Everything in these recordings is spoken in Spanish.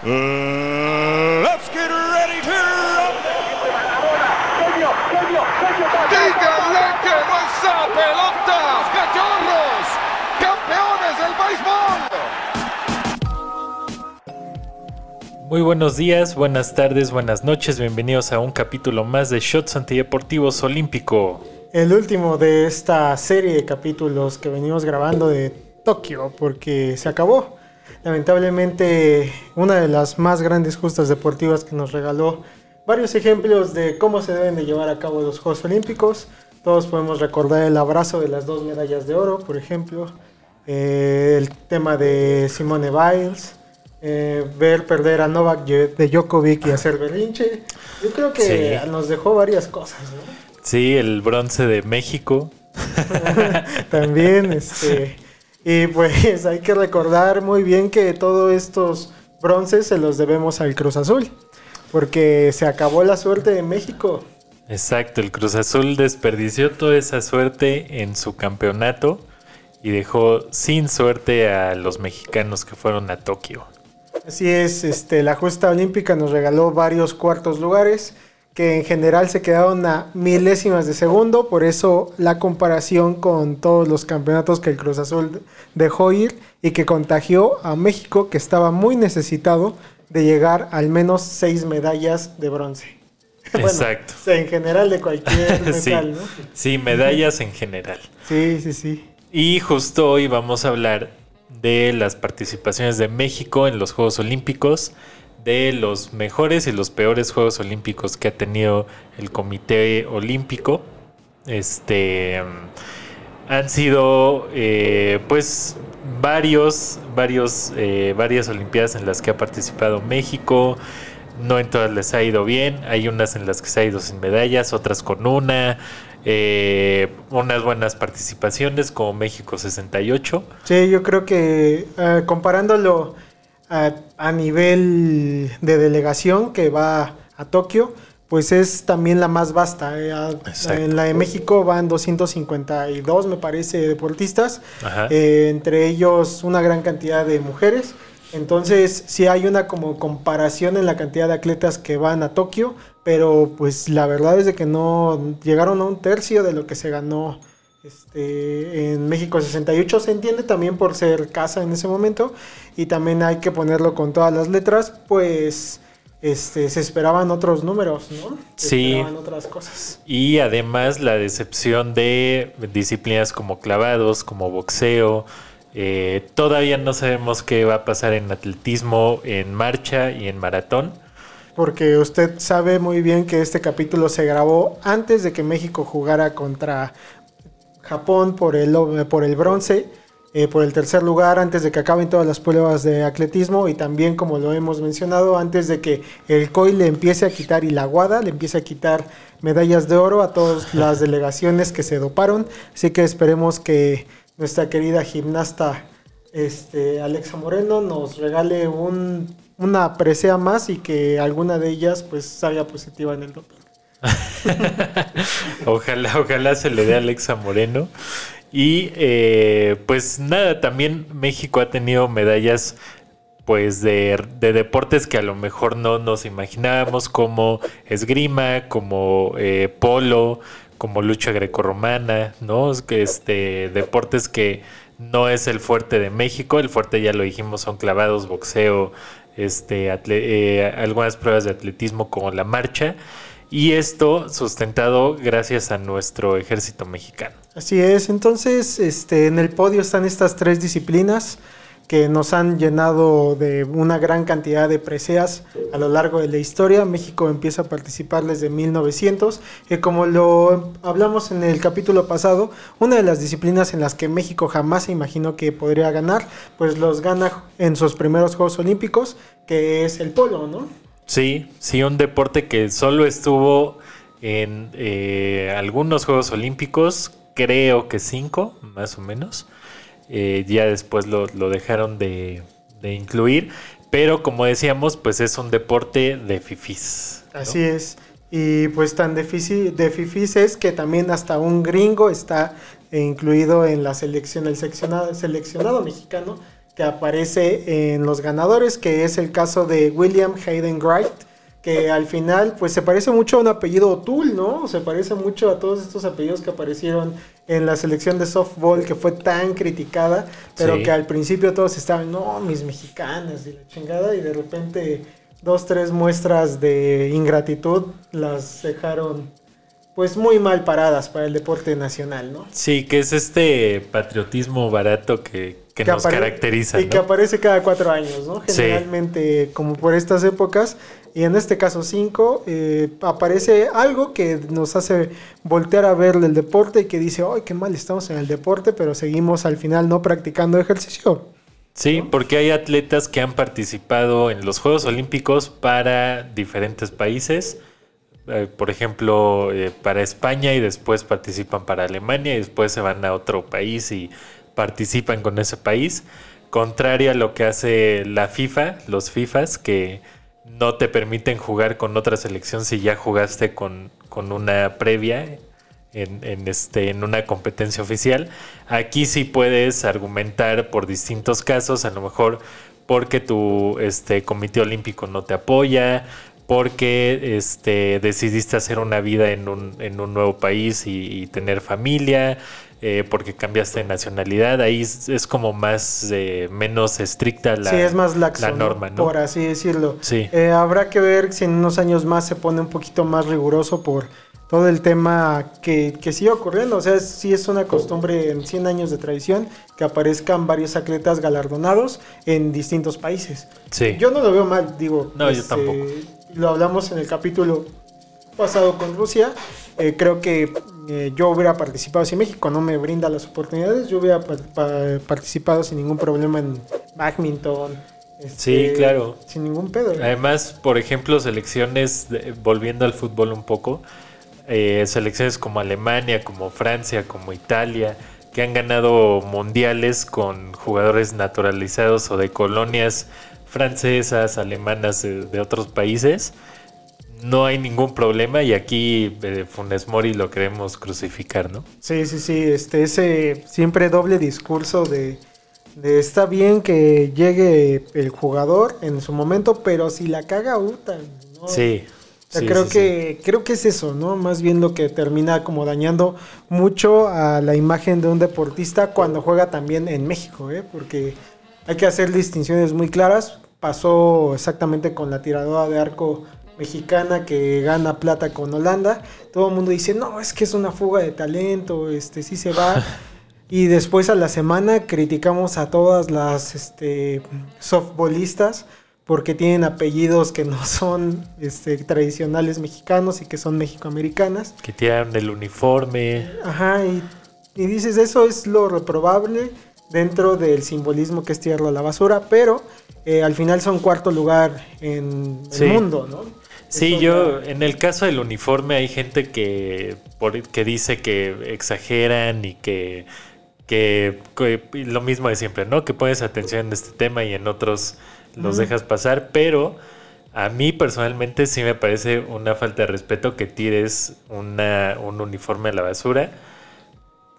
Let's get ready to ¡Díganle que no es pelotas, cachorros! ¡Campeones del béisbol! Muy buenos días, buenas tardes, buenas noches, bienvenidos a un capítulo más de Shots Antideportivos Olímpico. El último de esta serie de capítulos que venimos grabando de Tokio, porque se acabó. Lamentablemente, una de las más grandes justas deportivas que nos regaló varios ejemplos de cómo se deben de llevar a cabo los Juegos Olímpicos. Todos podemos recordar el abrazo de las dos medallas de oro, por ejemplo, eh, el tema de Simone Biles, eh, ver perder a Novak de Djokovic y hacer berrinche. Yo creo que Sí. nos dejó varias cosas, ¿no? Sí, el bronce de México. También, este. Y pues hay que recordar muy bien que todos estos bronces se los debemos al Cruz Azul. Porque se acabó la suerte de México. Exacto, el Cruz Azul desperdició toda esa suerte en su campeonato y dejó sin suerte a los mexicanos que fueron a Tokio. Así es, este, la justa olímpica nos regaló varios cuartos lugares que en general se quedaron a milésimas de segundo, por eso la comparación con todos los campeonatos que el Cruz Azul dejó ir y que contagió a México que estaba muy necesitado de llegar al menos seis medallas de bronce. Exacto. o sea, en general de cualquier metal, sí, ¿no? sí, medallas en general. Sí, sí, sí. Y justo hoy vamos a hablar de las participaciones de México en los Juegos Olímpicos, de los mejores y los peores Juegos Olímpicos que ha tenido el Comité Olímpico. Este han sido eh, pues varios, varios, eh, varias Olimpiadas en las que ha participado México. No en todas les ha ido bien. Hay unas en las que se ha ido sin medallas, otras con una. eh, unas buenas participaciones como México 68. Sí, yo creo que comparándolo a, a nivel de delegación que va a Tokio, pues es también la más vasta. eh, en la de México van 252, me parece, deportistas, eh, entre ellos una gran cantidad de mujeres. Entonces, sí hay una como comparación en la cantidad de atletas que van a Tokio, pero pues la verdad es de que no llegaron a un tercio de lo que se ganó este, en México 68. Se entiende también por ser casa en ese momento y también hay que ponerlo con todas las letras, pues este, se esperaban otros números, ¿no? Se Sí. esperaban otras cosas. Y además la decepción de disciplinas como clavados, como boxeo. Eh, todavía no sabemos qué va a pasar en atletismo, en marcha y en maratón. Porque usted sabe muy bien que este capítulo se grabó antes de que México jugara contra Japón por el, por el bronce, eh, por el tercer lugar, antes de que acaben todas las pruebas de atletismo y también, como lo hemos mencionado, antes de que el COI le empiece a quitar y la Guada le empiece a quitar medallas de oro a todas las delegaciones que se doparon. Así que esperemos que nuestra querida gimnasta este, Alexa Moreno nos regale un, una presea más y que alguna de ellas pues salga positiva en el doping. Ojalá, ojalá se le dé a Alexa Moreno. Y eh, pues nada, también México ha tenido medallas pues de, de deportes que a lo mejor no nos imaginábamos como esgrima, como eh, polo, como lucha grecorromana, ¿no? Este, deportes que no es el fuerte de México, el fuerte ya lo dijimos son clavados, boxeo, este, eh, algunas pruebas de atletismo como la marcha. Y esto sustentado gracias a nuestro ejército mexicano. Así es, entonces este, en el podio están estas tres disciplinas que nos han llenado de una gran cantidad de preseas a lo largo de la historia. México empieza a participar desde 1900 y como lo hablamos en el capítulo pasado, una de las disciplinas en las que México jamás se imaginó que podría ganar, pues los gana en sus primeros Juegos Olímpicos, que es el polo, ¿no? Sí, sí, un deporte que solo estuvo en eh, algunos Juegos Olímpicos, creo que cinco, más o menos. Eh, ya después lo, lo dejaron de, de incluir, pero como decíamos, pues es un deporte de fifís. Así es. Y pues tan difícil, de fifís es que también hasta un gringo está incluido en la selección, el seleccionado mexicano que aparece en los ganadores, que es el caso de William Hayden Wright, que al final pues se parece mucho a un apellido O'Toole, ¿no? Se parece mucho a todos estos apellidos que aparecieron en la selección de softball que fue tan criticada, pero Sí. que al principio todos estaban, no, mis mexicanas y la chingada, y de repente dos, tres muestras de ingratitud las dejaron pues muy mal paradas para el deporte nacional, ¿no? Sí, que es este patriotismo barato que, que nos apare- caracteriza. Y ¿no? que aparece cada cuatro años, ¿no? Sí. Generalmente como por estas épocas. Y en este caso cinco, eh, aparece algo que nos hace voltear a ver el deporte y que dice, ¡ay, qué mal estamos en el deporte! Pero seguimos al final no practicando ejercicio. Sí, porque hay atletas que han participado en los Juegos Olímpicos para diferentes países. Eh, por ejemplo, eh, para España y después participan para Alemania y después se van a otro país y participan con ese país. Contrario a lo que hace la FIFA, los FIFAs, que no te permiten jugar con otra selección si ya jugaste con, con una previa en, este, en una competencia oficial. Aquí sí puedes argumentar por distintos casos, a lo mejor porque tu este, comité olímpico no te apoya, porque este, decidiste hacer una vida en un, en un nuevo país y tener familia, eh, porque cambiaste de nacionalidad. Ahí es, es como más, eh, menos estricta la, sí, es más laxo, la ¿no? norma, ¿no? Por así decirlo. Sí. Eh, habrá que ver si en unos años más se pone un poquito más riguroso por todo el tema que, que sigue ocurriendo. O sea, sí es una costumbre en 100 años de tradición que aparezcan varios atletas galardonados en distintos países. Sí. Yo no lo veo mal, digo. No, yo este, tampoco. Lo hablamos en el capítulo pasado con Rusia. Eh, creo que eh, yo hubiera participado, si México no me brinda las oportunidades, yo hubiera pa- pa- participado sin ningún problema en badminton. este, Sí, claro. Sin ningún pedo. Además, por ejemplo, selecciones, de- volviendo al fútbol un poco, eh, selecciones como Alemania, como Francia, como Italia, que han ganado mundiales con jugadores naturalizados o de colonias francesas, alemanas de, de otros países, no hay ningún problema y aquí eh, Funes Mori lo queremos crucificar, ¿no? Sí, sí, sí, este, ese siempre doble discurso de, de está bien que llegue el jugador en su momento, pero si la caga, puta, ¿no? Sí. O sea, sí, creo sí, que creo que es eso, ¿no? Más bien lo que termina como dañando mucho a la imagen de un deportista cuando juega también en México, ¿eh? Porque hay que hacer distinciones muy claras. Pasó exactamente con la tiradora de arco mexicana que gana plata con Holanda. Todo el mundo dice, no, es que es una fuga de talento, este sí se va. y después a la semana criticamos a todas las este, softbolistas porque tienen apellidos que no son este, tradicionales mexicanos y que son mexicoamericanas. Que tiran el uniforme. Ajá, y, y dices, eso es lo reprobable dentro del simbolismo que es tirarlo a la basura, pero eh, al final son cuarto lugar en Sí. el mundo, ¿no? Sí, yo, en el caso del uniforme hay gente que, por- que dice que exageran y que, que, que lo mismo de siempre, ¿no? Que pones atención en este tema y en otros los dejas pasar, pero a mí personalmente sí me parece una falta de respeto que tires una, un uniforme a la basura.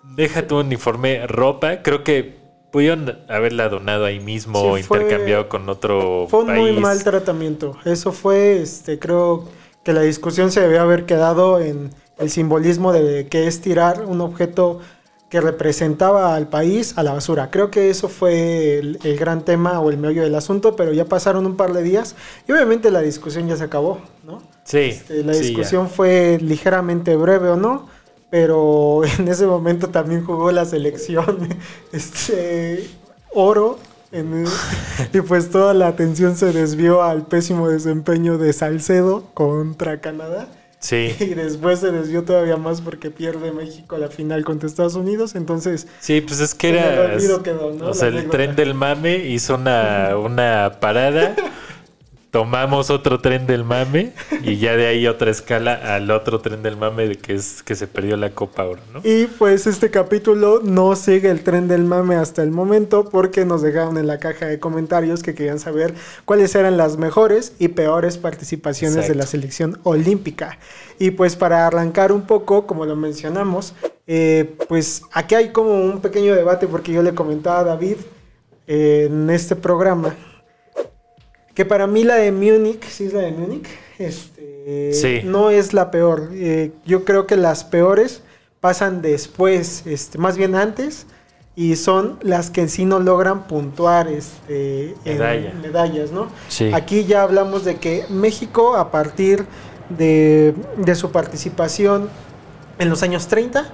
Deja tu uniforme, ropa, creo que pudieron haberla donado ahí mismo o fue- intercambiado con otro Fue un país. muy mal tratamiento. Eso fue, este, creo que la discusión se debió haber quedado en el simbolismo de que es tirar un objeto que representaba al país a la basura. Creo que eso fue el, el gran tema o el meollo del asunto, pero ya pasaron un par de días y obviamente la discusión ya se acabó, ¿no? Sí, Este, la sí, ya. discusión fue ligeramente breve o no, pero en ese momento también jugó la selección este, oro. en- y pues toda la atención se desvió al pésimo desempeño de Salcedo contra Canadá. Sí. Y después se desvió todavía más porque pierde México la final contra Estados Unidos. Entonces, Sí, pues es que era. olvido quedó, ¿no? O sea, el tren del mame hizo una, una parada. Tomamos otro tren del mame. Y ya de ahí otra escala al otro tren del mame de que es que se perdió la Copa Oro, ¿no? Y pues este capítulo no sigue el tren del mame hasta el momento porque nos dejaron en la caja de comentarios que querían saber cuáles eran las mejores y peores participaciones de la selección olímpica. Y pues para arrancar un poco, como lo mencionamos, eh, pues aquí hay como un pequeño debate porque yo le comentaba a David, en este programa que para mí la de Múnich, sí es la de Múnich, este, Sí. no es la peor. Eh, yo creo que las peores pasan después, este, más bien antes, y son las que en sí no logran puntuar este, en Medalla. medallas, ¿no? Sí. Aquí ya hablamos de que México, a partir de, de su participación en los años 30,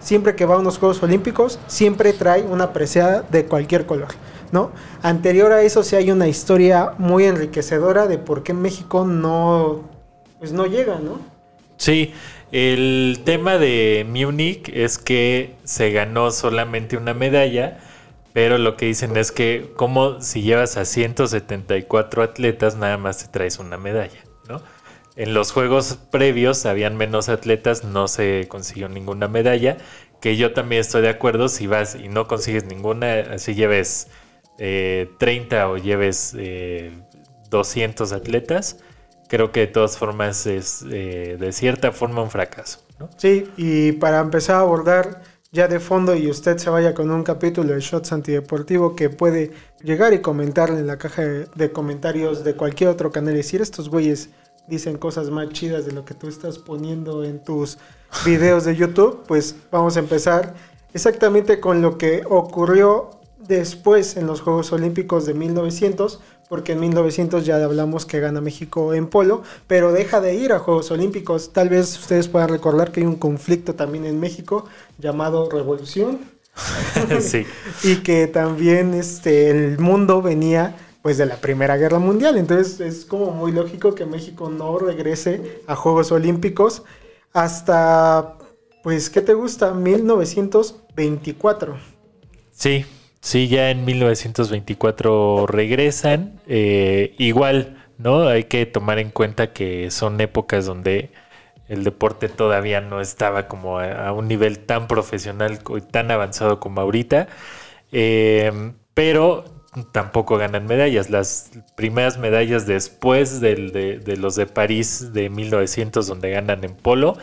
siempre que va a unos Juegos Olímpicos, siempre trae una preciada de cualquier color, ¿no? Anterior a eso sí hay una historia muy enriquecedora de por qué México no, pues no llega, ¿no? Sí, el tema de Múnich es que se ganó solamente una medalla, pero lo que dicen es que como si llevas a 174 atletas, nada más te traes una medalla, ¿no? En los juegos previos habían menos atletas, no se consiguió ninguna medalla, que yo también estoy de acuerdo, si vas y no consigues ninguna, así lleves eh, 30 o lleves eh, 200 atletas, creo que de todas formas es eh, de cierta forma un fracaso. Sí, y para empezar a abordar ya de fondo y usted se vaya con un capítulo de Shots Antideportivo que puede llegar y comentarle en la caja de, de comentarios de cualquier otro canal y decir estos güeyes dicen cosas más chidas de lo que tú estás poniendo en tus videos de YouTube, pues vamos a empezar exactamente con lo que ocurrió después en los Juegos Olímpicos de 1900, porque en 1900 ya hablamos que gana México en polo, pero deja de ir a Juegos Olímpicos. Tal vez ustedes puedan recordar que hay un conflicto también en México llamado Revolución sí, y que también este, el mundo venía pues de la Primera Guerra Mundial. Entonces es como muy lógico que México no regrese a Juegos Olímpicos hasta, pues, ¿qué te gusta? 1924. sí, sí, ya en 1924 regresan. eh, igual, ¿no? Hay que tomar en cuenta que son épocas donde el deporte todavía no estaba como a, un nivel tan profesional y tan avanzado como ahorita. Eh, pero tampoco ganan medallas. Las primeras medallas después de, de los de París de 1900, donde ganan en polo,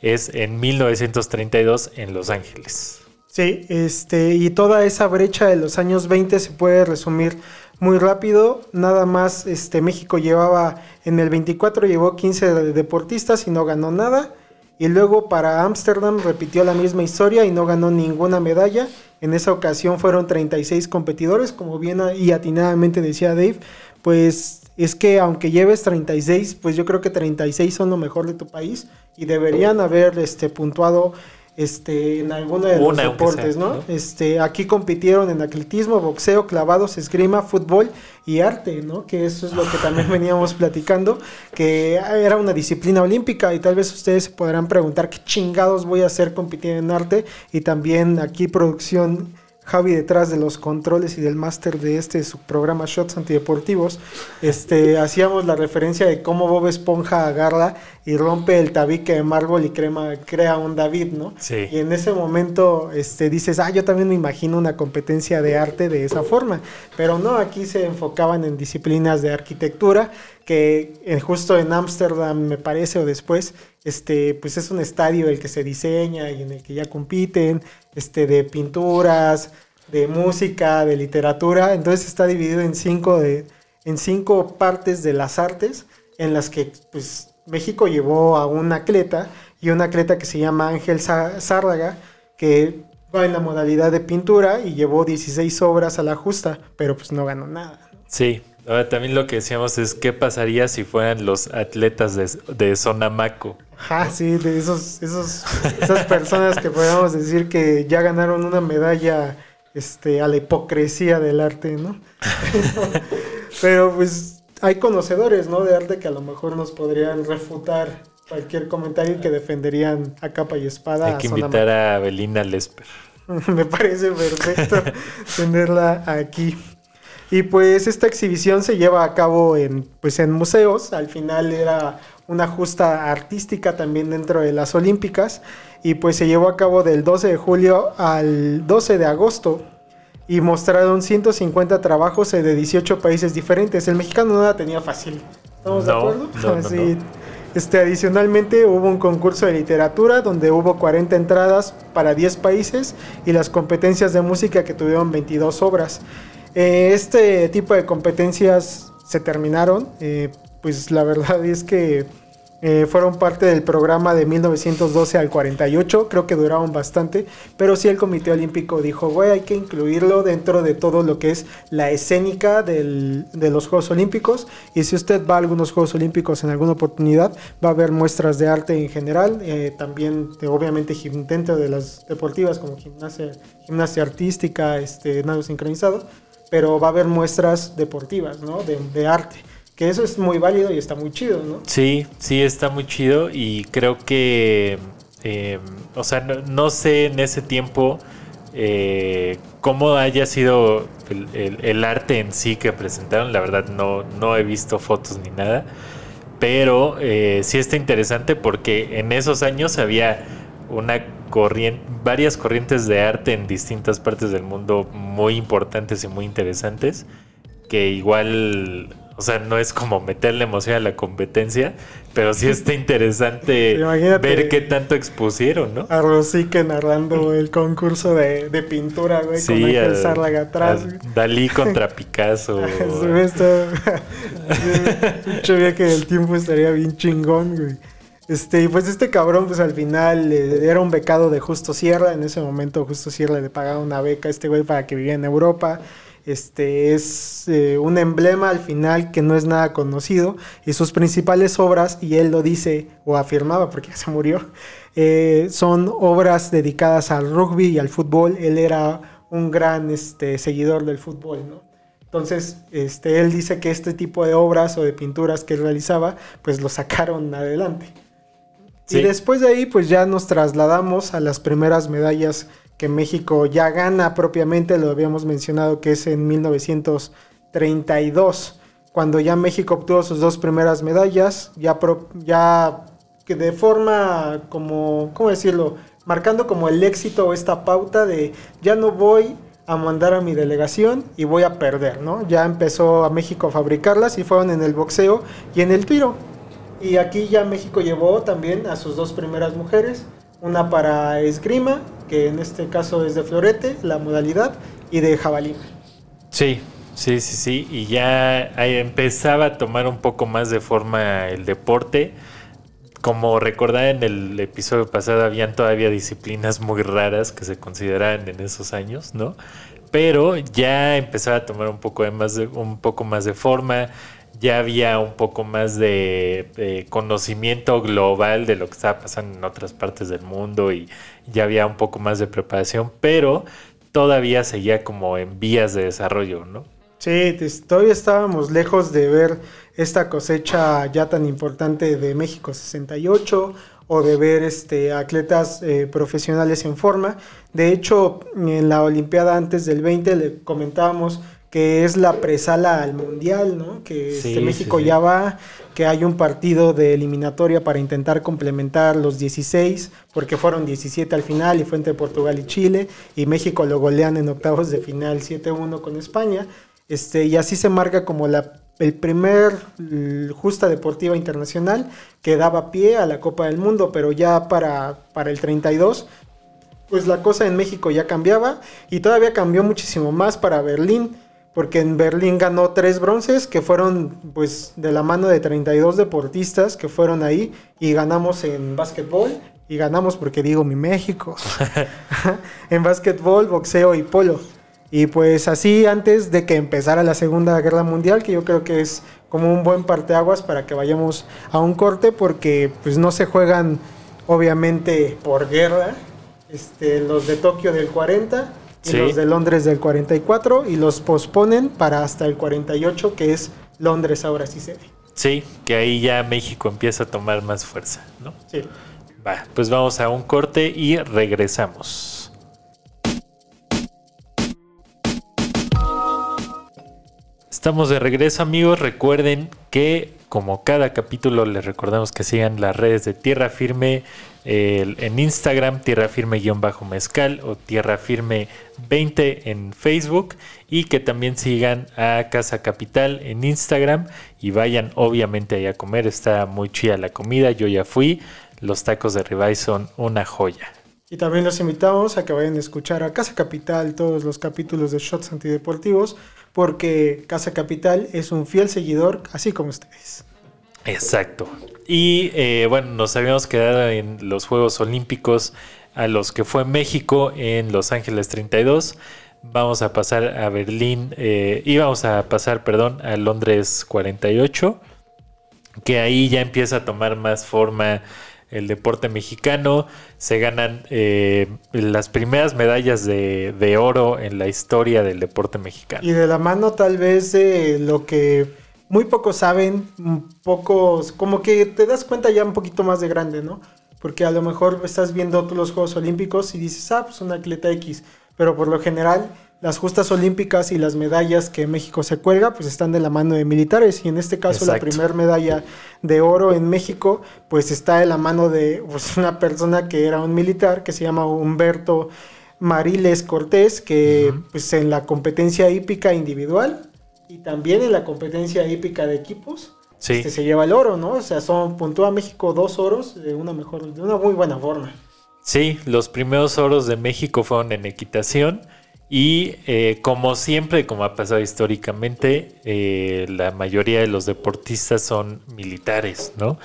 es en 1932 en Los Ángeles. Sí, este, y toda esa brecha de los años 20 se puede resumir muy rápido. Nada más, este, México llevaba, en el 24 llevó 15 de- deportistas y no ganó nada. Y luego para Ámsterdam repitió la misma historia y no ganó ninguna medalla. En esa ocasión fueron 36 competidores, como bien y atinadamente decía Dave, pues es que aunque lleves 36, pues yo creo que 36 son lo mejor de tu país y deberían haber este, puntuado este, en alguno de los Una, deportes, sea, ¿no? ¿no? Este, aquí compitieron en atletismo, boxeo, clavados, esgrima, fútbol y arte, ¿no? Que eso es lo que también veníamos platicando, que era una disciplina olímpica y tal vez ustedes se podrán preguntar qué chingados voy a hacer compitiendo en arte y también aquí producción Javi detrás de los controles y del máster de este su programa Shots Antideportivos, este, hacíamos la referencia de cómo Bob Esponja agarra y rompe el tabique de mármol y crema, crea un David, ¿no? Sí. Y en ese momento este, dices, ah, yo también me imagino una competencia de arte de esa forma. Pero no, aquí se enfocaban en disciplinas de arquitectura, que eh, justo en Ámsterdam, me parece, o después, este, pues es un estadio el que se diseña y en el que ya compiten, este, de pinturas, de música, de literatura. Entonces está dividido en cinco, de, en cinco partes de las artes, en las que pues, México llevó a un atleta y un atleta que se llama Ángel Zá- Zárraga, que va en la modalidad de pintura y llevó 16 obras a la justa, pero pues no ganó nada. Sí, ahora también lo que decíamos es qué pasaría si fueran los atletas de, de Sonamaco. Ajá, sí, de esos, esos, esas personas que podemos decir que ya ganaron una medalla este, a la hipocresía del arte, ¿no? Pero pues hay conocedores, ¿no? De arte que a lo mejor nos podrían refutar cualquier comentario y que defenderían a capa y espada. Hay que invitar a Belina Lesper. Me parece perfecto tenerla aquí. Y pues esta exhibición se lleva a cabo en, pues en museos. Al final era una justa artística también dentro de las Olímpicas. Y pues se llevó a cabo del 12 de julio al 12 de agosto. Y mostraron 150 trabajos de 18 países diferentes. El mexicano no la tenía fácil. ¿Estamos de No, acuerdo? no, no. Este, adicionalmente hubo un concurso de literatura donde hubo 40 entradas para 10 países y las competencias de música que tuvieron 22 obras. Eh, este tipo de competencias se terminaron. eh, pues la verdad es que eh, fueron parte del programa de 1912 al 48. Creo que duraron bastante. Pero sí el Comité Olímpico dijo, güey, hay que incluirlo dentro de todo lo que es la escénica del- de los Juegos Olímpicos. Y si usted va a algunos Juegos Olímpicos en alguna oportunidad, va a ver muestras de arte en general. también, obviamente, dentro de las deportivas como gimnasia, gimnasia artística, este, nado sincronizado. Pero va a haber muestras deportivas, ¿no? De, arte. Que eso es muy válido y está muy chido, ¿no? Sí, sí, está muy chido y creo que, eh, o sea, no, sé en ese tiempo eh, cómo haya sido el arte en sí que presentaron. La verdad no, no he visto fotos ni nada, pero eh, sí está interesante porque en esos años había una corriente, varias corrientes de arte en distintas partes del mundo muy importantes y muy interesantes que igual, o sea, no es como meterle emoción a la competencia, pero sí está interesante ver qué tanto expusieron, ¿no? A Rosique narrando el concurso de, de pintura, güey, con Ángel Zárraga atrás. a. Dalí contra Picasso. Bien que el tiempo estaría bien chingón, güey. Este, pues este cabrón, pues al final eh, era un becado de Justo Sierra. En ese momento, Justo Sierra le pagaba una beca a este güey para que viviera en Europa. Este es eh, un emblema al final que no es nada conocido. Y sus principales obras, y él lo dice o afirmaba porque ya se murió, eh, son obras dedicadas al rugby y al fútbol. Él era un gran este, seguidor del fútbol, ¿no? Entonces, este, él dice que este tipo de obras o de pinturas que realizaba, pues lo sacaron adelante. Y después de ahí, pues ya nos trasladamos a las primeras medallas que México ya gana propiamente, lo habíamos mencionado que es en 1932, cuando ya México obtuvo sus dos primeras medallas, ya, pro- ya que de forma como, ¿cómo decirlo? Marcando como el éxito esta pauta de ya no voy a mandar a mi delegación y voy a perder, ¿no? Ya empezó a México a fabricarlas y fueron en el boxeo y en el tiro. Y aquí ya México llevó también a sus dos primeras mujeres, una para esgrima, que en este caso es de florete, la modalidad, y de jabalí. Sí, sí, sí, sí. Y ya empezaba a tomar un poco más de forma el deporte. Como recordaba en el episodio pasado, habían todavía disciplinas muy raras que se consideraban en esos años, ¿no? Pero ya empezaba a tomar un poco, más, un poco más de forma, ya había un poco más de conocimiento global de lo que estaba pasando en otras partes del mundo y ya había un poco más de preparación, pero todavía seguía como en vías de desarrollo, ¿no? Sí, todavía estábamos lejos de ver esta cosecha ya tan importante de México 68 o de ver este, atletas eh, profesionales en forma. De hecho, en la Olimpiada antes del 20 le comentábamos que es la presala al Mundial, ¿no? Que Sí, este, México sí. ya va, que hay un partido de eliminatoria para intentar complementar los 16, porque fueron 17 al final y fue entre Portugal y Chile, y México lo golean en octavos de final 7-1 con España. Este, y así se marca como la, el primer justa deportiva internacional que daba pie a la Copa del Mundo, pero ya para, para el 32 pues la cosa en México ya cambiaba y todavía cambió muchísimo más para Berlín, porque en Berlín ganó tres bronces que fueron pues de la mano de 32 deportistas que fueron ahí y ganamos en básquetbol y ganamos porque digo mi México, en básquetbol, boxeo y polo. Y pues así antes de que empezara la Segunda Guerra Mundial, que yo creo que es como un buen parteaguas para que vayamos a un corte, porque pues no se juegan obviamente por guerra, este, los de Tokio del 40 y Sí. los de Londres del 44 y los posponen para hasta el 48 que es Londres ahora sí se ve. Sí, que ahí ya México empieza a tomar más fuerza, ¿no? Sí. Va, pues vamos a un corte y regresamos. Estamos de regreso amigos, recuerden que como cada capítulo les recordamos que sigan las redes de Tierra Firme en Instagram, Tierra Firme-mezcal o Tierra Firme 20 en Facebook y que también sigan a Casa Capital en Instagram y vayan obviamente ahí a comer, está muy chida la comida, yo ya fui, los tacos de ribeye son una joya. Y también los invitamos a que vayan a escuchar a Casa Capital todos los capítulos de Shots Antideportivos, porque Casa Capital es un fiel seguidor, así como ustedes. Exacto. Y eh, bueno, nos habíamos quedado en los Juegos Olímpicos a los que fue México en Los Ángeles 32. Vamos a pasar a Berlín, eh, y vamos a pasar, perdón, a Londres 48, que ahí ya empieza a tomar más forma el deporte mexicano. Se ganan eh, las primeras medallas de, de oro en la historia del deporte mexicano. Y de la mano tal vez de lo que muy pocos saben, pocos, como que te das cuenta ya un poquito más de grande, ¿no? Porque a lo mejor estás viendo todos los Juegos Olímpicos y dices, ah, pues un atleta X pero por lo general las justas olímpicas y las medallas que México se cuelga, pues están de la mano de militares. Y en este caso, la primera medalla de oro en México, pues está de la mano de pues, una persona que era un militar, que se llama Humberto Mariles Cortés, que pues en la competencia hípica individual y también en la competencia hípica de equipos, este, se lleva el oro, ¿no? O sea, son, puntúa México dos oros de una mejor, de una muy buena forma. Sí, los primeros oros de México fueron en equitación y eh, como siempre, como ha pasado históricamente, eh, la mayoría de los deportistas son militares, ¿no?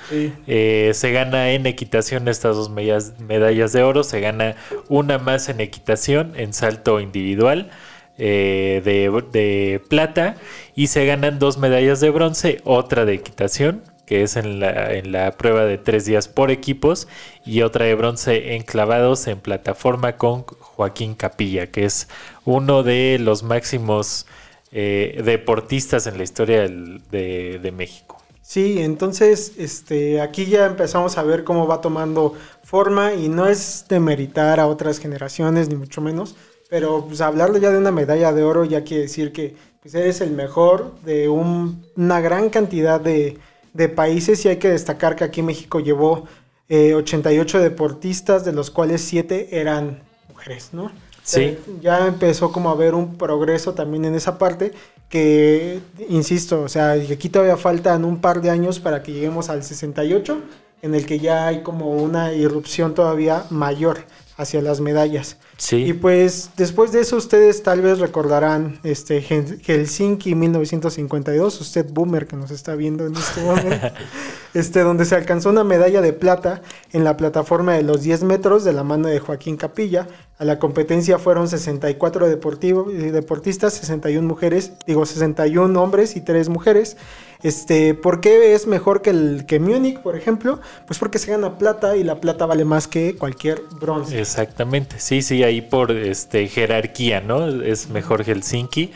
Eh, se gana en equitación estas dos medallas, de oro, se gana una más en equitación, en salto individual. De, de plata y se ganan dos medallas de bronce, otra de equitación que es en la, en la prueba de tres días por equipos, y otra de bronce en clavados en plataforma con Joaquín Capilla, que es uno de los máximos eh, deportistas en la historia de, de, México. Sí, entonces este, aquí ya empezamos a ver cómo va tomando forma y no es demeritar a otras generaciones, ni mucho menos, pero pues hablarle ya de una medalla de oro ya quiere decir que pues, eres el mejor de una gran cantidad de, de países y hay que destacar que aquí México llevó 88 eh, deportistas, de los cuales 7 eran mujeres, ¿no? Sí. ya empezó como a haber un progreso también en esa parte que, insisto, o sea, aquí todavía faltan un par de años para que lleguemos al 68, en el que ya hay como una irrupción todavía mayor hacia las medallas. Sí. Y pues después de eso ustedes tal vez recordarán este Helsinki 1952, usted boomer que nos está viendo en este momento, este, donde se alcanzó una medalla de plata en la plataforma de los 10 metros de la mano de Joaquín Capilla. A la competencia fueron 64 deportistas, 61 mujeres, digo 61 hombres y 3 mujeres. Este, ¿Por qué es mejor que, el, que Múnich, por ejemplo? Pues porque se gana plata y la plata vale más que cualquier bronce. Exactamente, sí, sí, ahí por este, jerarquía, ¿no? Es mejor Helsinki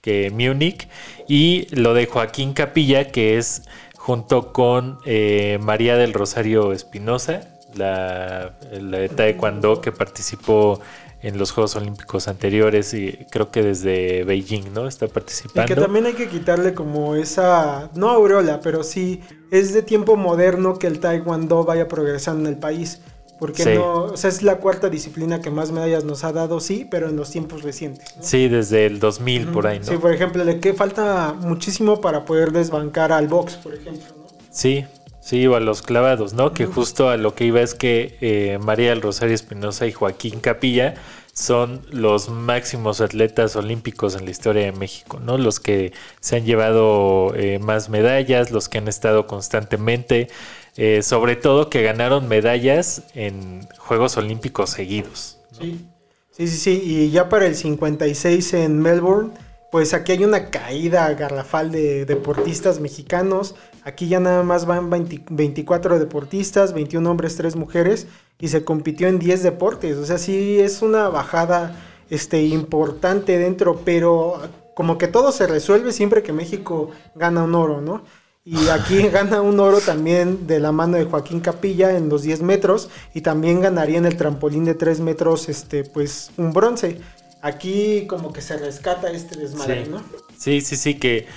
que Múnich. Y lo de Joaquín Capilla, que es junto con eh, María del Rosario Espinosa, la, la de Taekwondo que participó en los Juegos Olímpicos anteriores y creo que desde Beijing, ¿no? Está participando. Y que también hay que quitarle como esa, no aureola, pero sí es de tiempo moderno que el Taekwondo vaya progresando en el país. Porque no, o sea, es la cuarta disciplina que más medallas nos ha dado, sí, pero en los tiempos recientes. Sí, desde el 2000 por ahí, ¿no? Sí, por ejemplo, de que falta muchísimo para poder desbancar al box, por ejemplo, ¿no? Sí, Sí, o a los clavados, ¿no? Que justo a lo que iba es que eh, María del Rosario Espinosa y Joaquín Capilla son los máximos atletas olímpicos en la historia de México, ¿no? Los que se han llevado eh, más medallas, los que han estado constantemente, eh, sobre todo que ganaron medallas en Juegos Olímpicos seguidos. Sí, sí, sí, sí, y ya para el 56 en Melbourne, pues aquí hay una caída garrafal de deportistas mexicanos. Aquí ya nada más van 24 deportistas, 21 hombres, 3 mujeres y se compitió en 10 deportes. O sea, sí es una bajada este, importante dentro, pero como que todo se resuelve siempre que México gana un oro, ¿no? Y aquí gana un oro también de la mano de Joaquín Capilla en los 10 metros y también ganaría en el trampolín de 3 metros este, pues un bronce. Aquí como que se rescata este desmadre, ¿no? Sí, sí, sí, que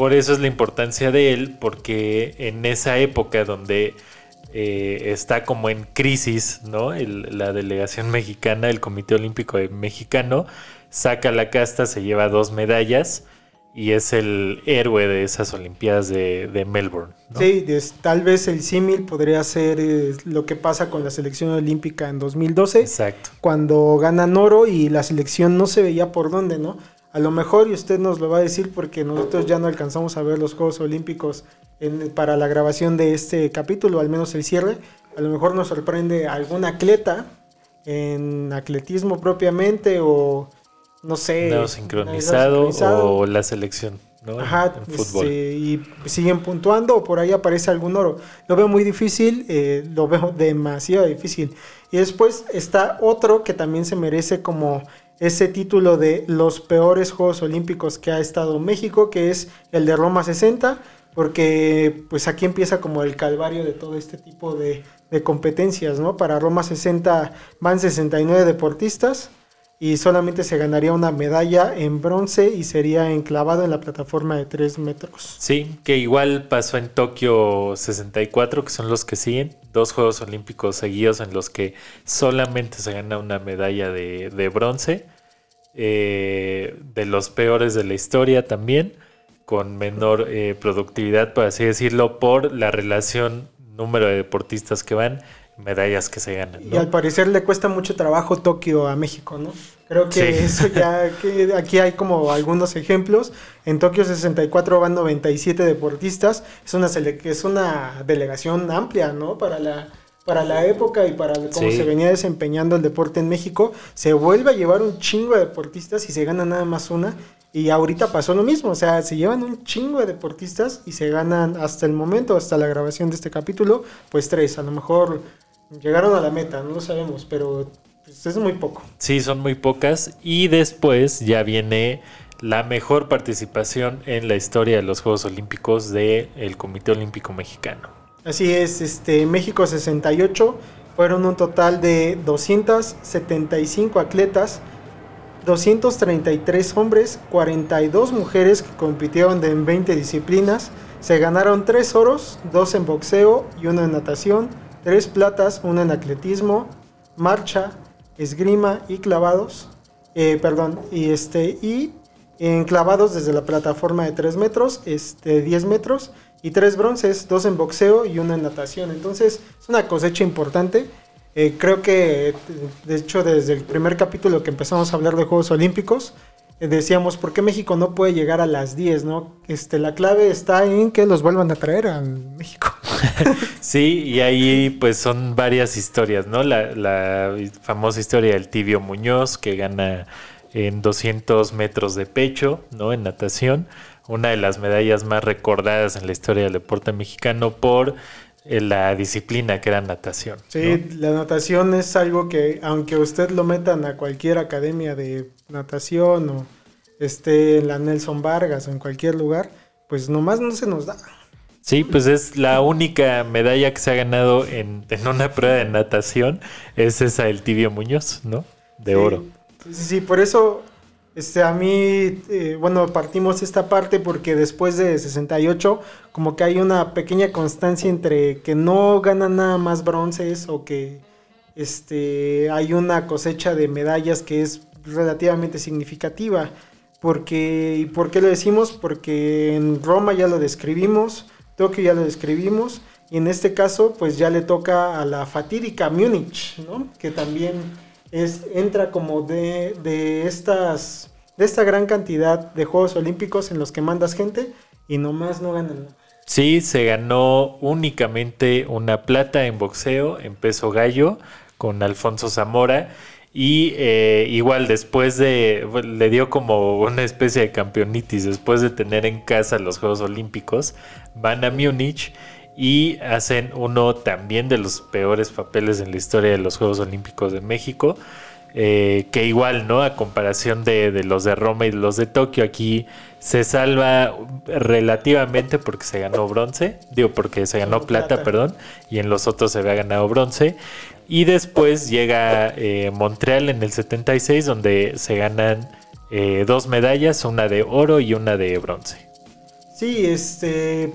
por eso es la importancia de él, porque en esa época donde eh, está como en crisis, ¿no? la delegación mexicana, el Comité Olímpico Mexicano, saca la casta, se lleva dos medallas y es el héroe de esas Olimpiadas de, Melbourne. Sí, tal vez el símil podría ser eh, lo que pasa con la selección olímpica en 2012. Exacto. Cuando ganan oro y la selección no se veía por dónde, ¿no? A lo mejor, y usted nos lo va a decir porque nosotros ya no alcanzamos a ver los Juegos Olímpicos en- para la grabación de este capítulo, al menos el cierre, a lo mejor nos sorprende algún atleta en atletismo propiamente o no sé. Nado sincronizado, sincronizado. o la selección, ¿no? Ajá, en fútbol. este, y siguen puntuando o por ahí aparece algún oro. Lo veo muy difícil, eh, lo veo demasiado difícil. Y después está otro que también se merece como ese título de los peores Juegos Olímpicos que ha estado México, que es el de Roma 60, porque pues aquí empieza como el calvario de todo este tipo de, competencias, ¿no? Para Roma 60 van 69 deportistas y solamente se ganaría una medalla en bronce y sería enclavado en la plataforma de 3 metros. Sí, que igual pasó en Tokio 64, que son los que siguen, dos Juegos Olímpicos seguidos en los que solamente se gana una medalla de, de bronce, eh, de los peores de la historia también, con menor eh, productividad, por así decirlo, por la relación número de deportistas que van, medallas que se ganan. Y al parecer le cuesta mucho trabajo Tokio a México, ¿no? Creo que Sí. eso ya, que aquí hay como algunos ejemplos. En Tokio 64 van 97 deportistas. Es una, es una delegación amplia, ¿no? Para la, para la época y para cómo Sí. se venía desempeñando el deporte en México. Se vuelve a llevar un chingo de deportistas y se gana nada más una. Y ahorita pasó lo mismo, o sea, se llevan un chingo de deportistas y se ganan hasta el momento, hasta la grabación de este capítulo, pues tres. A lo mejor llegaron a la meta, no lo sabemos, pero pues, es muy poco. Sí, son muy pocas. Y después ya viene la mejor participación en la historia de los Juegos Olímpicos del Comité Olímpico Mexicano. Así es, este México 68 fueron un total de 275 atletas, 233 hombres, 42 mujeres que compitieron de- en 20 disciplinas. Se ganaron 3 oros, 2 en boxeo y 1 en natación, 3 platas, 1 en atletismo, marcha, esgrima y clavados. Eh, perdón, y este y en clavados desde la plataforma de 3 metros, este 10 metros y 3 bronces, 2 en boxeo y 1 en natación. Entonces es una cosecha importante. Eh, creo que, de hecho, desde el primer capítulo que empezamos a hablar de Juegos Olímpicos, eh, decíamos, ¿por qué México no puede llegar a las 10? ¿no? Este, la clave está en que los vuelvan a traer a México. Sí, y ahí pues son varias historias, ¿no? La, la famosa historia del Tibio Muñoz que gana en 200 metros de pecho, ¿no? En natación, una de las medallas más recordadas en la historia del deporte mexicano por eh, la disciplina que era natación. Sí, la natación es algo que, aunque usted lo metan a cualquier academia de natación o esté en la Nelson Vargas o en cualquier lugar, pues nomás no se nos da. Sí, pues es la única medalla que se ha ganado en, en una prueba de natación, es esa del Tibio Muñoz, ¿no? De Sí, oro. Sí, sí, por eso este, a mí, eh, bueno, partimos esta parte porque después de 68, como que hay una pequeña constancia entre que no ganan nada más bronces o que este, hay una cosecha de medallas que es relativamente significativa. Porque, ¿Y por qué lo decimos? Porque en Roma ya lo describimos, Tokio ya lo describimos, y en este caso, pues ya le toca a la fatídica Múnich, ¿no? Que también es, entra como de, de estas de esta gran cantidad de Juegos Olímpicos en los que mandas gente y nomás no ganan. Sí, se ganó únicamente una plata en boxeo, en peso gallo, con Alfonso Zamora. Y eh, igual después de, bueno, le dio como una especie de campeonitis, después de tener en casa los Juegos Olímpicos, van a Múnich y hacen uno también de los peores papeles en la historia de los Juegos Olímpicos de México. eh, que igual, ¿no? A comparación de, de los de Roma y de los de Tokio, aquí se salva relativamente porque se ganó bronce, digo, porque se ganó Ganó plata, plata. perdón, y en los otros se había ganado bronce. Y después llega eh, Montreal en el 76, donde se ganan eh, dos medallas, una de oro y una de bronce. Sí, este,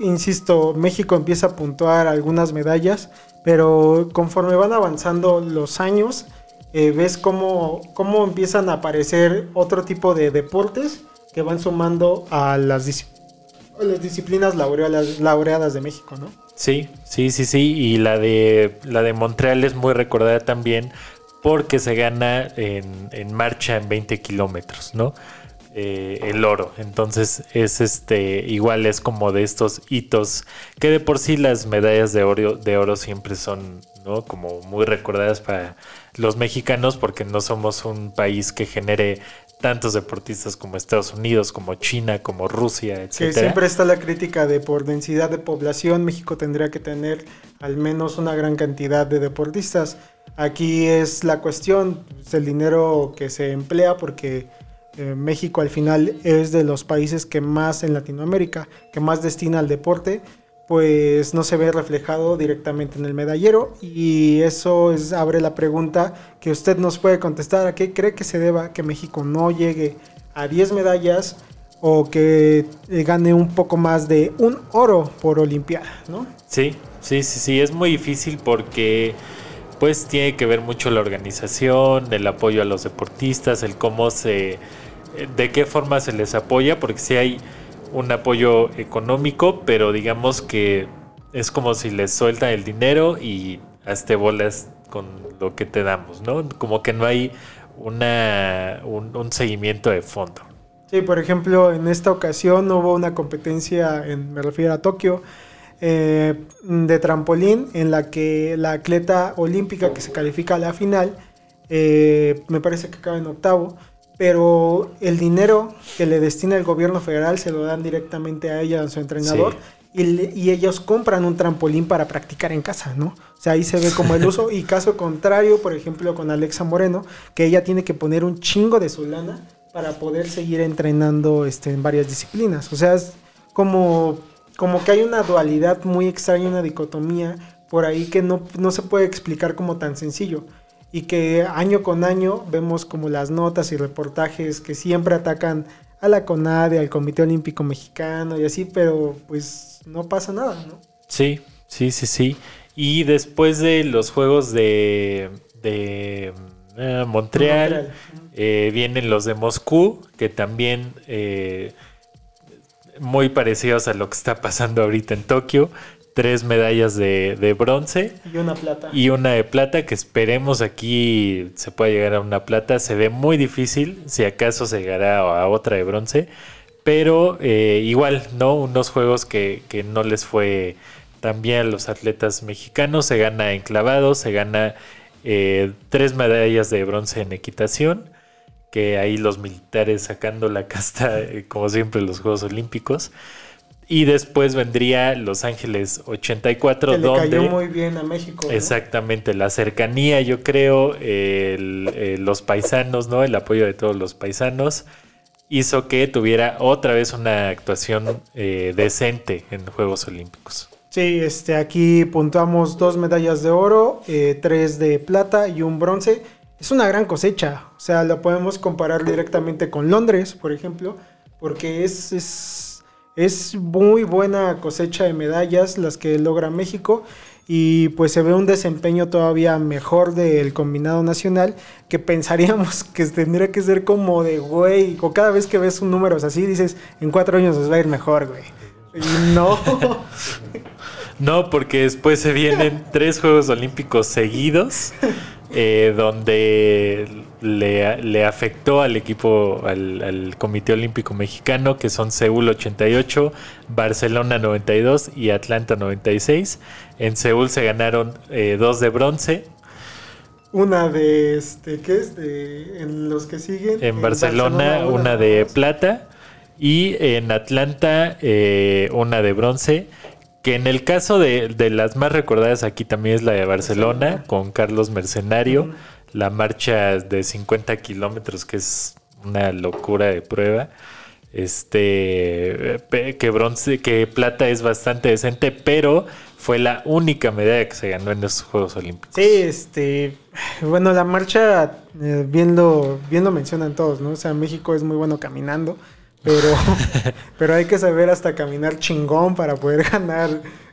insisto, México empieza a puntuar algunas medallas, pero conforme van avanzando los años, eh, ves cómo, cómo empiezan a aparecer otro tipo de deportes que van sumando a las, disciplinas laureadas de México, ¿no? Sí, sí, sí, sí. Y la de la de Montreal es muy recordada también porque se gana en, en marcha en 20 kilómetros, ¿no? Eh, el oro. Entonces es este igual es como de estos hitos que de por sí las medallas de oro, de oro siempre son ¿no? como muy recordadas para los mexicanos porque no somos un país que genere tantos deportistas como Estados Unidos, como China, como Rusia, etc. Que siempre está la crítica de por densidad de población, México tendría que tener al menos una gran cantidad de deportistas. Aquí es la cuestión, es el dinero que se emplea porque eh, México al final es de los países que más en Latinoamérica, que más destina al deporte, pues no se ve reflejado directamente en el medallero y eso es, abre la pregunta que usted nos puede contestar, ¿a qué cree que se deba que México no llegue a 10 medallas o que gane un poco más de un oro por Olimpiada, ¿no? Sí, sí, sí, sí, es muy difícil porque pues tiene que ver mucho la organización, el apoyo a los deportistas, el cómo se de qué forma se les apoya, porque si hay un apoyo económico, pero digamos que es como si les sueltan el dinero y hazte bolas con lo que te damos, ¿no? Como que no hay una, un, seguimiento de fondo. Sí, por ejemplo, en esta ocasión hubo una competencia, en, me refiero a Tokio, eh, de trampolín, en la que la atleta olímpica que se califica a la final, eh, me parece que acaba en octavo, pero el dinero que le destina el gobierno federal se lo dan directamente a ella, a su entrenador, y, ellos compran un trampolín para practicar en casa, ¿no? O sea, ahí se ve como el uso, y caso contrario, por ejemplo, con Alexa Moreno, que ella tiene que poner un chingo de su lana para poder seguir entrenando este, en varias disciplinas. O sea, es como, como que hay una dualidad muy extraña, una dicotomía por ahí que no, no se puede explicar como tan sencillo y que año con año vemos como las notas y reportajes que siempre atacan a la CONADE, al Comité Olímpico Mexicano y así, pero pues no pasa nada, ¿no? Sí, sí, sí, sí. Y después de los Juegos de, de eh, Montreal, eh, vienen los de Moscú, que también eh, muy parecidos a lo que está pasando ahorita en Tokio tres medallas de, bronce. Y una plata. Y una de plata, que esperemos aquí se pueda llegar a una plata. Se ve muy difícil, si acaso se llegará a otra de bronce. Pero eh, igual, ¿no? Unos juegos que, no les fue tan bien a los atletas mexicanos. Se gana en clavado, se gana eh, tres medallas de bronce en equitación. Que ahí los militares sacando la casta, eh, como siempre, los Juegos Olímpicos. Y después vendría Los Ángeles 84, que le cayó muy bien a México. Exactamente, la cercanía, yo creo, los paisanos, ¿no? El apoyo de todos los paisanos hizo que tuviera otra vez una actuación eh, decente en Juegos Olímpicos. Sí, este, aquí puntuamos dos medallas de oro, eh, tres de plata y un bronce. Es una gran cosecha, o sea, lo podemos comparar directamente con Londres, por ejemplo, porque es es muy buena cosecha de medallas las que logra México y pues se ve un desempeño todavía mejor del combinado nacional que pensaríamos que tendría que ser como de güey, o cada vez que ves un número así dices, en cuatro años nos va a ir mejor, güey. Y no. no, porque después se vienen tres Juegos Olímpicos seguidos, eh, donde le, afectó al equipo, al, Comité Olímpico Mexicano, que son Seúl 88, Barcelona 92 y Atlanta 96. En Seúl se ganaron eh, dos de bronce. Una de, este, ¿qué es? De, en los que siguen. En, Barcelona, una, de plata. Y en Atlanta, eh, una de bronce. Que en el caso de, las más recordadas aquí también es la de Barcelona, con Carlos Mercenario la marcha de 50 kilómetros, que es una locura de prueba. Este, que bronce, que plata es bastante decente, pero fue la única medalla que se ganó en estos Juegos Olímpicos. Sí, este, bueno, la marcha, eh, viendo, viendo mencionan todos, ¿no? O sea, México es muy bueno caminando, pero, pero hay que saber hasta caminar chingón para poder ganar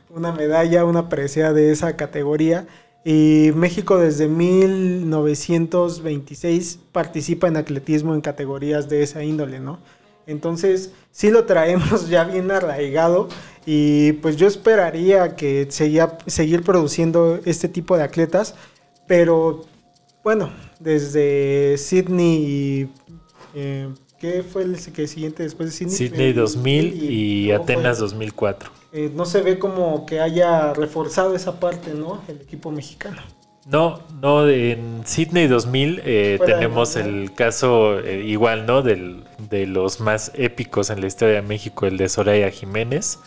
una medalla, una presea de esa categoría. Y México desde 1926 participa en atletismo en categorías de esa índole, ¿no? Entonces, sí lo traemos ya bien arraigado y pues yo esperaría que seguía, seguir produciendo este tipo de atletas, pero bueno, desde Sydney y... eh, ¿Qué fue el que siguiente después de Sydney? Sydney Eh, 2000 y luego fue- Atenas 2004. Eh, no se ve como que haya reforzado esa parte, ¿no? El equipo mexicano. No, no, en Sydney 2000 eh, tenemos el caso eh, igual, ¿no? Del, de los más épicos en la historia de México, el de Soraya Jiménez,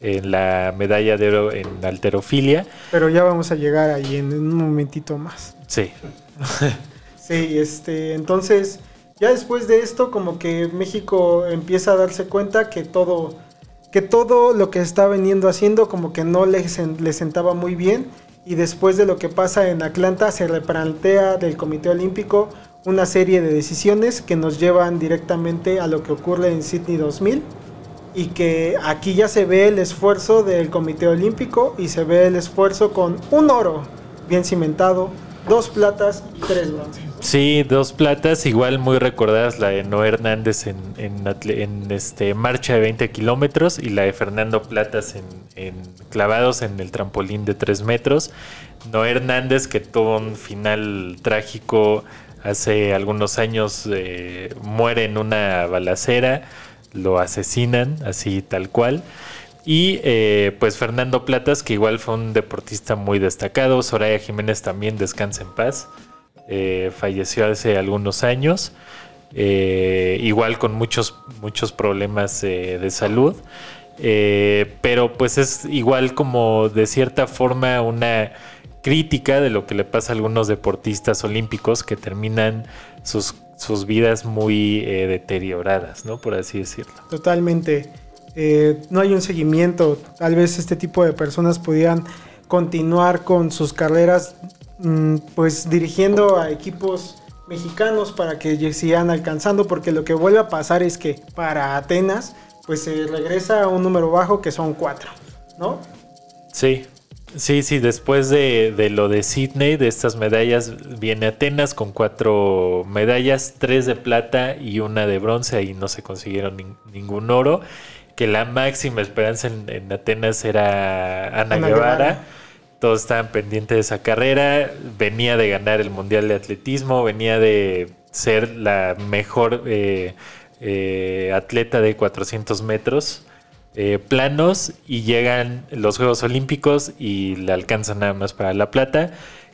en la medalla de oro en alterofilia. Pero ya vamos a llegar ahí en un momentito más. Sí, Sí, este, entonces, ya después de esto, como que México empieza a darse cuenta que todo, que todo lo que está veniendo haciendo, como que no le, le sentaba muy bien. Y después de lo que pasa en Atlanta, se replantea del Comité Olímpico una serie de decisiones que nos llevan directamente a lo que ocurre en Sydney 2000. Y que aquí ya se ve el esfuerzo del Comité Olímpico y se ve el esfuerzo con un oro bien cimentado, dos platas tres bronces. sí, dos platas, igual muy recordadas, la de Noé Hernández en, en en, este, marcha de 20 kilómetros y la de Fernando Platas en, en clavados en el trampolín de 3 metros. Noé Hernández que tuvo un final trágico hace algunos años, eh, muere en una balacera, lo asesinan así tal cual. Y eh, pues Fernando Platas, que igual fue un deportista muy destacado. Soraya Jiménez también descansa en paz. Eh, falleció hace algunos años. Eh, igual con muchos, muchos problemas eh, de salud. Pero pues es igual como de cierta forma una crítica de lo que le pasa a algunos deportistas olímpicos que terminan sus, sus vidas muy deterioradas, ¿no? Por así decirlo. Totalmente. Eh, no hay un seguimiento. Tal vez este tipo de personas pudieran continuar con sus carreras, mm, pues dirigiendo a equipos mexicanos para que sigan alcanzando, porque lo que vuelve a pasar es que para Atenas, pues se regresa a un número bajo que son cuatro, ¿no? Sí, sí, sí, después de, de lo de Sydney, de estas medallas, viene Atenas con cuatro medallas, tres de plata y una de bronce, ahí no se consiguieron nin- ningún oro, que la máxima esperanza en, en Atenas era Ana, Ana Guevara. Guevara. Todos estaban pendientes de esa carrera, venía de ganar el Mundial de Atletismo, venía de ser la mejor eh, eh, atleta de 400 metros eh, planos y llegan los Juegos Olímpicos y le alcanzan nada más para la plata,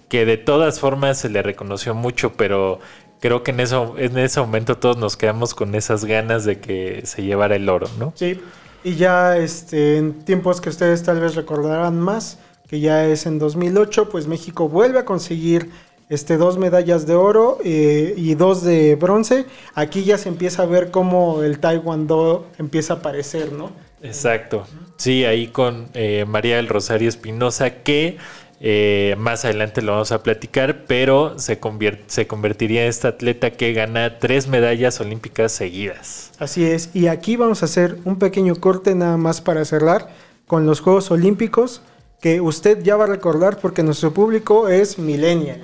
que de todas formas se le reconoció mucho, pero creo que en, eso, en ese momento todos nos quedamos con esas ganas de que se llevara el oro, ¿no? Sí. Y ya este, en tiempos que ustedes tal vez recordarán más, que ya es en 2008, pues México vuelve a conseguir este, dos medallas de oro eh, y dos de bronce. Aquí ya se empieza a ver cómo el Taekwondo empieza a aparecer, ¿no? Exacto. Sí, ahí con eh, María del Rosario Espinosa, que eh, más adelante lo vamos a platicar, pero se, se convertiría en esta atleta que gana tres medallas olímpicas seguidas. Así es. Y aquí vamos a hacer un pequeño corte nada más para cerrar con los Juegos Olímpicos, que usted ya va a recordar porque nuestro público es millennial.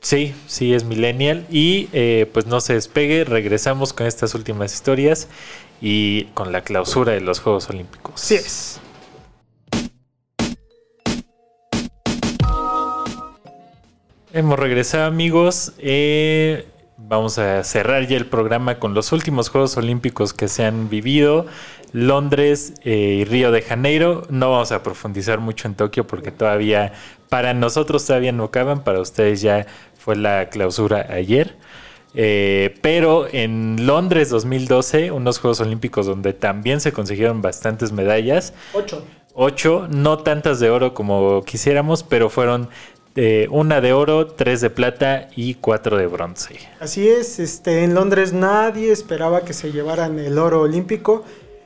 Sí, sí, es millennial. Y eh, pues no se despegue, regresamos con estas últimas historias y con la clausura de los Juegos Olímpicos. Así es. Hemos regresado amigos. Eh, vamos a cerrar ya el programa con los últimos Juegos Olímpicos que se han vivido. Londres eh, y Río de Janeiro. No vamos a profundizar mucho en Tokio porque todavía, para nosotros todavía no acaban, para ustedes ya fue la clausura ayer. Eh, pero en Londres 2012, unos Juegos Olímpicos donde también se consiguieron bastantes medallas. Ocho. Ocho, no tantas de oro como quisiéramos, pero fueron una de oro, tres de plata y cuatro de bronce. Así es, este, en Londres nadie esperaba que se llevaran el oro olímpico.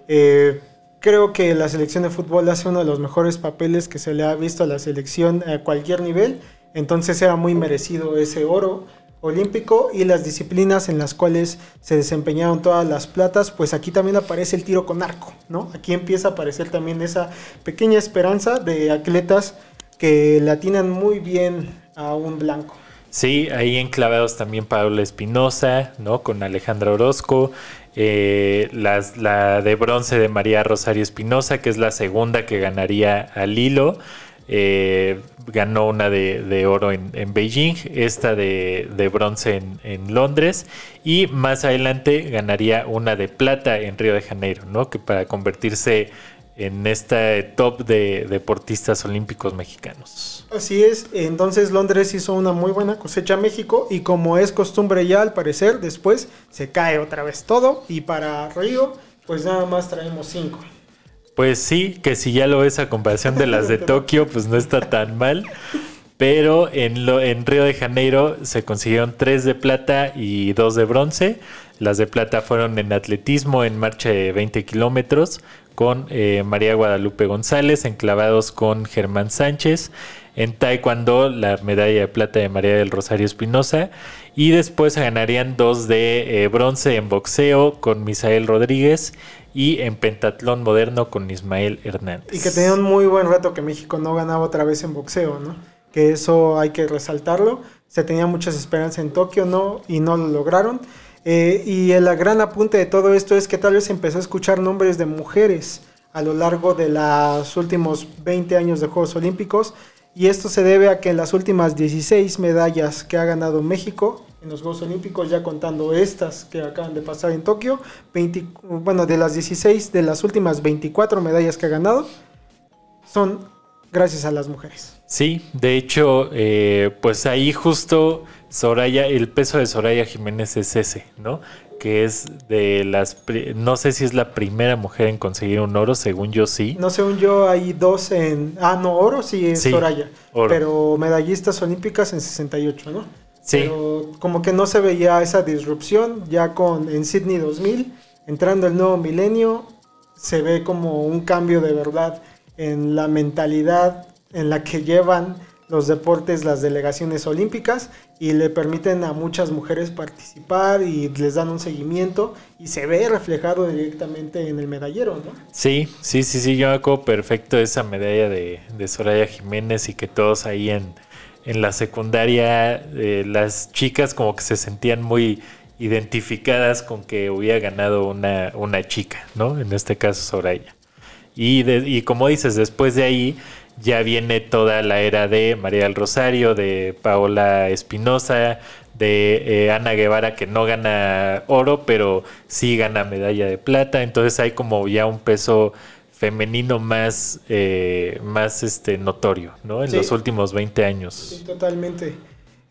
Eh, creo que la selección de fútbol hace uno de los mejores papeles que se le ha visto a la selección a cualquier nivel. Entonces era muy merecido ese oro olímpico y las disciplinas en las cuales se desempeñaron todas las platas, pues aquí también aparece el tiro con arco, ¿no? Aquí empieza a aparecer también esa pequeña esperanza de atletas que le atinan muy bien a un blanco. Sí, ahí enclavados también Paula Espinosa, ¿no? Con Alejandra Orozco. eh, la de bronce de María Rosario Espinosa, que es la segunda que ganaría al hilo. eh, ganó una de, de oro en, en, Beijing, esta de, de bronce en, en, Londres y más adelante ganaría una de plata en Río de Janeiro, ¿no? Que para convertirse en este top de deportistas olímpicos mexicanos. Así es, entonces Londres hizo una muy buena cosecha a México y como es costumbre ya al parecer, después se cae otra vez todo y para Río pues nada más traemos cinco. Pues sí, que si ya lo ves a comparación de las de Tokio, pues no está tan mal. Pero en, lo, en Río de Janeiro se consiguieron tres de plata y dos de bronce. Las de plata fueron en atletismo, en marcha de 20 kilómetros, con eh, María Guadalupe González, enclavados con Germán Sánchez. En taekwondo, la medalla de plata de María del Rosario Espinosa. Y después ganarían dos de eh, bronce en boxeo con Misael Rodríguez y en pentatlón moderno con Ismael Hernández. Y que tenía un muy buen rato que México no ganaba otra vez en boxeo, ¿no? Que eso hay que resaltarlo. Se tenía muchas esperanzas en Tokio, ¿no? Y no lo lograron. Eh, y el gran apunte de todo esto es que tal vez empezó a escuchar nombres de mujeres a lo largo de los últimos 20 años de Juegos Olímpicos. Y esto se debe a que en las últimas 16 medallas que ha ganado México en los Juegos Olímpicos, ya contando estas que acaban de pasar en Tokio, 20, bueno, de las 16, de las últimas 24 medallas que ha ganado, son gracias a las mujeres. Sí, de hecho, eh, pues ahí justo Soraya, el peso de Soraya Jiménez es ese, ¿no? Que es de las, no sé si es la primera mujer en conseguir un oro, según yo sí. No, según yo hay dos en, ah, no, oro sí es Soraya, pero medallistas olímpicas en 68, ¿no? Sí. Pero como que no se veía esa disrupción, ya con en Sydney 2000, entrando el nuevo milenio, se ve como un cambio de verdad en la mentalidad en la que llevan los deportes las delegaciones olímpicas y le permiten a muchas mujeres participar y les dan un seguimiento y se ve reflejado directamente en el medallero, ¿no? Sí, sí, sí, sí, yo me acuerdo perfecto esa medalla de, Soraya Jiménez y que todos ahí en, en la secundaria, eh, las chicas como que se sentían muy identificadas con que hubiera ganado una, una chica, ¿no? En este caso Soraya. Y, y como dices, después de ahí ya viene toda la era de María del Rosario, de Paola Espinosa, de eh, Ana Guevara que no gana oro, pero sí gana medalla de plata. Entonces hay como ya un peso femenino más, eh, más este, notorio, ¿no? En Sí. los últimos 20 años. Sí, totalmente.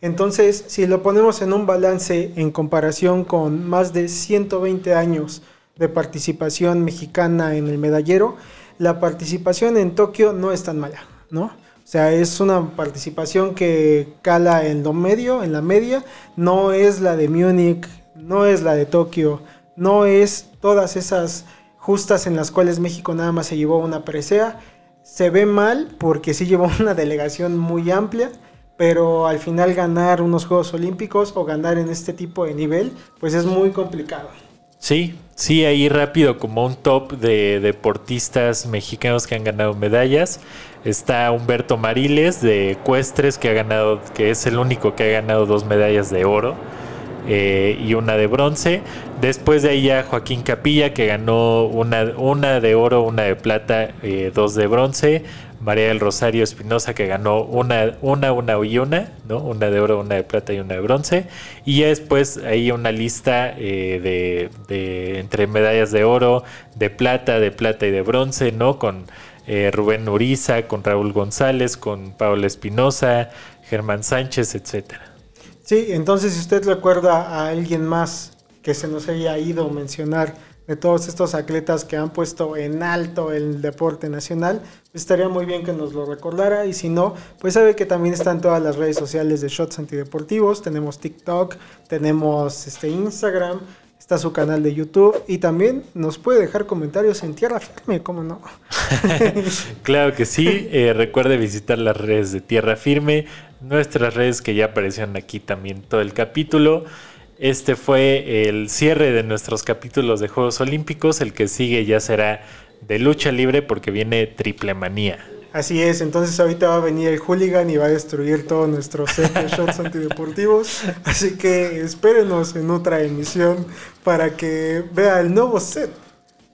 Entonces, si lo ponemos en un balance en comparación con más de 120 años de participación mexicana en el medallero, la participación en Tokio no es tan mala, ¿no? O sea, es una participación que cala en lo medio, en la media, no es la de Múnich, no es la de Tokio, no es todas esas justas en las cuales México nada más se llevó una presea. Se ve mal porque sí llevó una delegación muy amplia, pero al final ganar unos Juegos Olímpicos o ganar en este tipo de nivel, pues es muy complicado. Sí, sí, ahí rápido como un top de deportistas mexicanos que han ganado medallas. Está Humberto Mariles de Ecuestres que ha ganado, que es el único que ha ganado dos medallas de oro eh, y una de bronce. Después de ahí ya Joaquín Capilla que ganó una, una de oro, una de plata, eh, dos de bronce. María del Rosario Espinosa que ganó una, una, una y una, ¿no? Una de oro, una de plata y una de bronce. Y ya después hay una lista eh, de, de entre medallas de oro, de plata, de plata y de bronce, ¿no? Con eh, Rubén Uriza, con Raúl González, con Paola Espinosa, Germán Sánchez, etcétera. Sí, entonces si usted recuerda a alguien más que se nos haya ido mencionar de todos estos atletas que han puesto en alto el deporte nacional, pues estaría muy bien que nos lo recordara y si no, pues sabe que también están todas las redes sociales de Shots Antideportivos, tenemos TikTok, tenemos este Instagram, está su canal de YouTube y también nos puede dejar comentarios en tierra firme, ¿cómo no? Claro que sí, eh, recuerde visitar las redes de Tierra Firme, nuestras redes que ya aparecieron aquí también todo el capítulo. Este fue el cierre de nuestros capítulos de Juegos Olímpicos. El que sigue ya será de lucha libre porque viene triple manía. Así es, entonces ahorita va a venir el hooligan y va a destruir todo nuestro set de shots antideportivos. Así que espérenos en otra emisión para que vea el nuevo set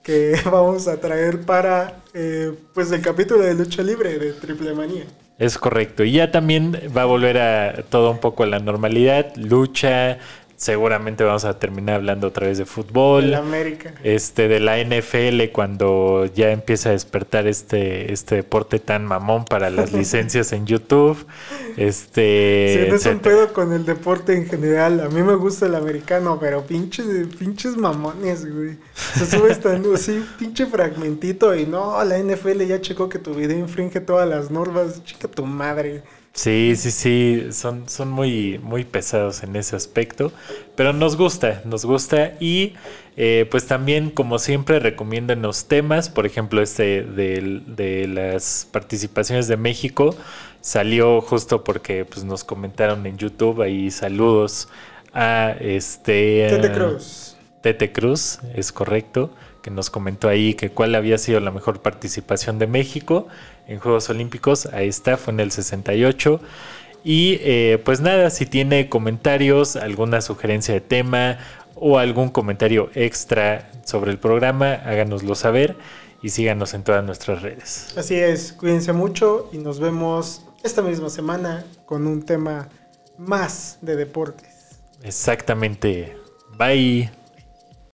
que vamos a traer para eh, pues del capítulo de lucha libre de Triple Manía. Es correcto. Y ya también va a volver a todo un poco a la normalidad. Lucha. Seguramente vamos a terminar hablando otra vez de fútbol. De la América. Este, de la NFL, cuando ya empieza a despertar este, este deporte tan mamón para las licencias en YouTube. Este. Sí, no es un pedo con el deporte en general. A mí me gusta el americano, pero pinches, pinches mamones, güey. Se sube estando así, pinche fragmentito y no, la NFL ya checó que tu video infringe todas las normas. Chica tu madre. Sí, sí, sí, son, son muy, muy pesados en ese aspecto, pero nos gusta, nos gusta y eh, pues también como siempre recomiéndanos temas, por ejemplo este del- de, las participaciones de México salió justo porque pues nos comentaron en YouTube ahí saludos a este Tete Cruz. Tete Cruz, es correcto, que nos comentó ahí que cuál había sido la mejor participación de México en Juegos Olímpicos. Ahí está, fue en el 68. Y eh, pues nada, si tiene comentarios, alguna sugerencia de tema o algún comentario extra sobre el programa, háganoslo saber y síganos en todas nuestras redes. Así es, cuídense mucho y nos vemos esta misma semana con un tema más de deportes. Exactamente. Bye.